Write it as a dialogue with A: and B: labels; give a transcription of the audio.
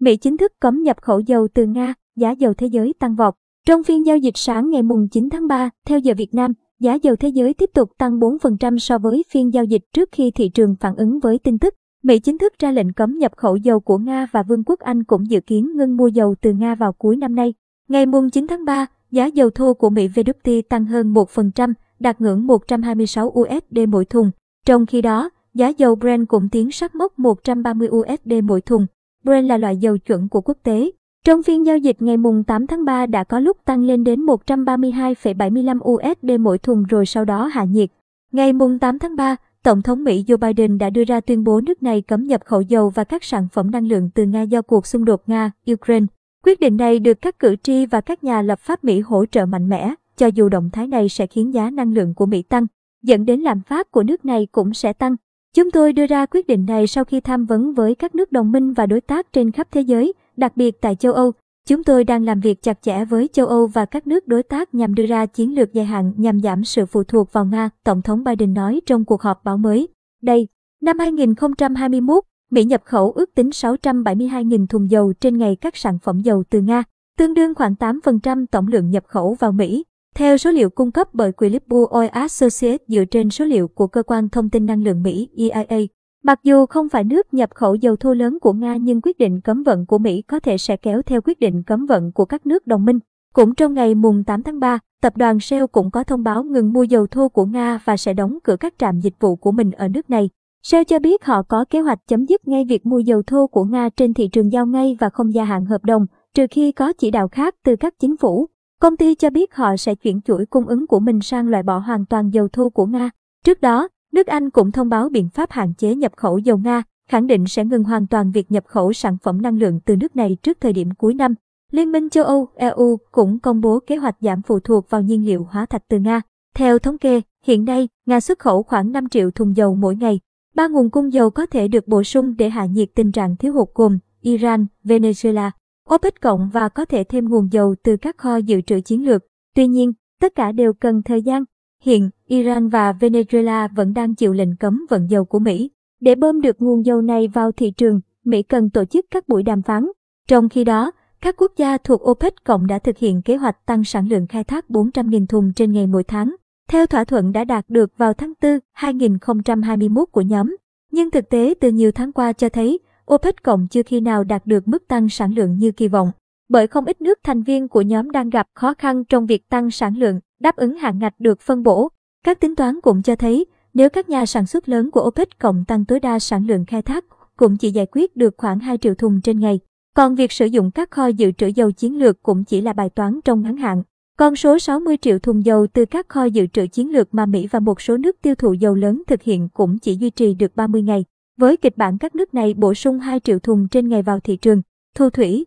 A: Mỹ chính thức cấm nhập khẩu dầu từ Nga, giá dầu thế giới tăng vọt. Trong phiên giao dịch sáng ngày mùng 9 tháng 3, theo giờ Việt Nam, giá dầu thế giới tiếp tục tăng 4% so với phiên giao dịch trước khi thị trường phản ứng với tin tức. Mỹ chính thức ra lệnh cấm nhập khẩu dầu của Nga và Vương quốc Anh cũng dự kiến ngưng mua dầu từ Nga vào cuối năm nay. Ngày mùng 9 tháng 3, giá dầu thô của Mỹ WT tăng hơn 1%, đạt ngưỡng 126 USD mỗi thùng. Trong khi đó, giá dầu Brent cũng tiến sát mốc 130 USD mỗi thùng. Brent là loại dầu chuẩn của quốc tế. Trong phiên giao dịch ngày mùng 8 tháng 3 đã có lúc tăng lên đến 132,75 USD mỗi thùng rồi sau đó hạ nhiệt. Ngày mùng 8 tháng 3, Tổng thống Mỹ Joe Biden đã đưa ra tuyên bố nước này cấm nhập khẩu dầu và các sản phẩm năng lượng từ Nga do cuộc xung đột Nga-Ukraine. Quyết định này được các cử tri và các nhà lập pháp Mỹ hỗ trợ mạnh mẽ, cho dù động thái này sẽ khiến giá năng lượng của Mỹ tăng, dẫn đến lạm phát của nước này cũng sẽ tăng. Chúng tôi đưa ra quyết định này sau khi tham vấn với các nước đồng minh và đối tác trên khắp thế giới, đặc biệt tại châu Âu. Chúng tôi đang làm việc chặt chẽ với châu Âu và các nước đối tác nhằm đưa ra chiến lược dài hạn nhằm giảm sự phụ thuộc vào Nga, Tổng thống Biden nói trong cuộc họp báo mới. Đây, năm 2021, Mỹ nhập khẩu ước tính 672.000 thùng dầu trên ngày các sản phẩm dầu từ Nga, tương đương khoảng 8% tổng lượng nhập khẩu vào Mỹ. Theo số liệu cung cấp bởi Philippou Oil Associates dựa trên số liệu của Cơ quan Thông tin Năng lượng Mỹ EIA, mặc dù không phải nước nhập khẩu dầu thô lớn của Nga nhưng quyết định cấm vận của Mỹ có thể sẽ kéo theo quyết định cấm vận của các nước đồng minh. Cũng trong ngày mùng 8 tháng 3, tập đoàn Shell cũng có thông báo ngừng mua dầu thô của Nga và sẽ đóng cửa các trạm dịch vụ của mình ở nước này. Shell cho biết họ có kế hoạch chấm dứt ngay việc mua dầu thô của Nga trên thị trường giao ngay và không gia hạn hợp đồng, trừ khi có chỉ đạo khác từ các chính phủ. Công ty cho biết họ sẽ chuyển chuỗi cung ứng của mình sang loại bỏ hoàn toàn dầu thô của Nga. Trước đó, nước Anh cũng thông báo biện pháp hạn chế nhập khẩu dầu Nga, khẳng định sẽ ngừng hoàn toàn việc nhập khẩu sản phẩm năng lượng từ nước này trước thời điểm cuối năm. Liên minh châu Âu EU cũng công bố kế hoạch giảm phụ thuộc vào nhiên liệu hóa thạch từ Nga. Theo thống kê, hiện nay, Nga xuất khẩu khoảng 5 triệu thùng dầu mỗi ngày. Ba nguồn cung dầu có thể được bổ sung để hạ nhiệt tình trạng thiếu hụt gồm Iran, Venezuela, OPEC cộng và có thể thêm nguồn dầu từ các kho dự trữ chiến lược. Tuy nhiên, tất cả đều cần thời gian. Hiện, Iran và Venezuela vẫn đang chịu lệnh cấm vận dầu của Mỹ. Để bơm được nguồn dầu này vào thị trường, Mỹ cần tổ chức các buổi đàm phán. Trong khi đó, các quốc gia thuộc OPEC cộng đã thực hiện kế hoạch tăng sản lượng khai thác 400.000 thùng trên ngày mỗi tháng, theo thỏa thuận đã đạt được vào tháng 4 2021 của nhóm. Nhưng thực tế từ nhiều tháng qua cho thấy OPEC cộng chưa khi nào đạt được mức tăng sản lượng như kỳ vọng, bởi không ít nước thành viên của nhóm đang gặp khó khăn trong việc tăng sản lượng, đáp ứng hạn ngạch được phân bổ. Các tính toán cũng cho thấy, nếu các nhà sản xuất lớn của OPEC cộng tăng tối đa sản lượng khai thác, cũng chỉ giải quyết được khoảng 2 triệu thùng trên ngày. Còn việc sử dụng các kho dự trữ dầu chiến lược cũng chỉ là bài toán trong ngắn hạn. Con số 60 triệu thùng dầu từ các kho dự trữ chiến lược mà Mỹ và một số nước tiêu thụ dầu lớn thực hiện cũng chỉ duy trì được 30 ngày. Với kịch bản các nước này bổ sung 2 triệu thùng trên ngày vào thị trường, thu thủy,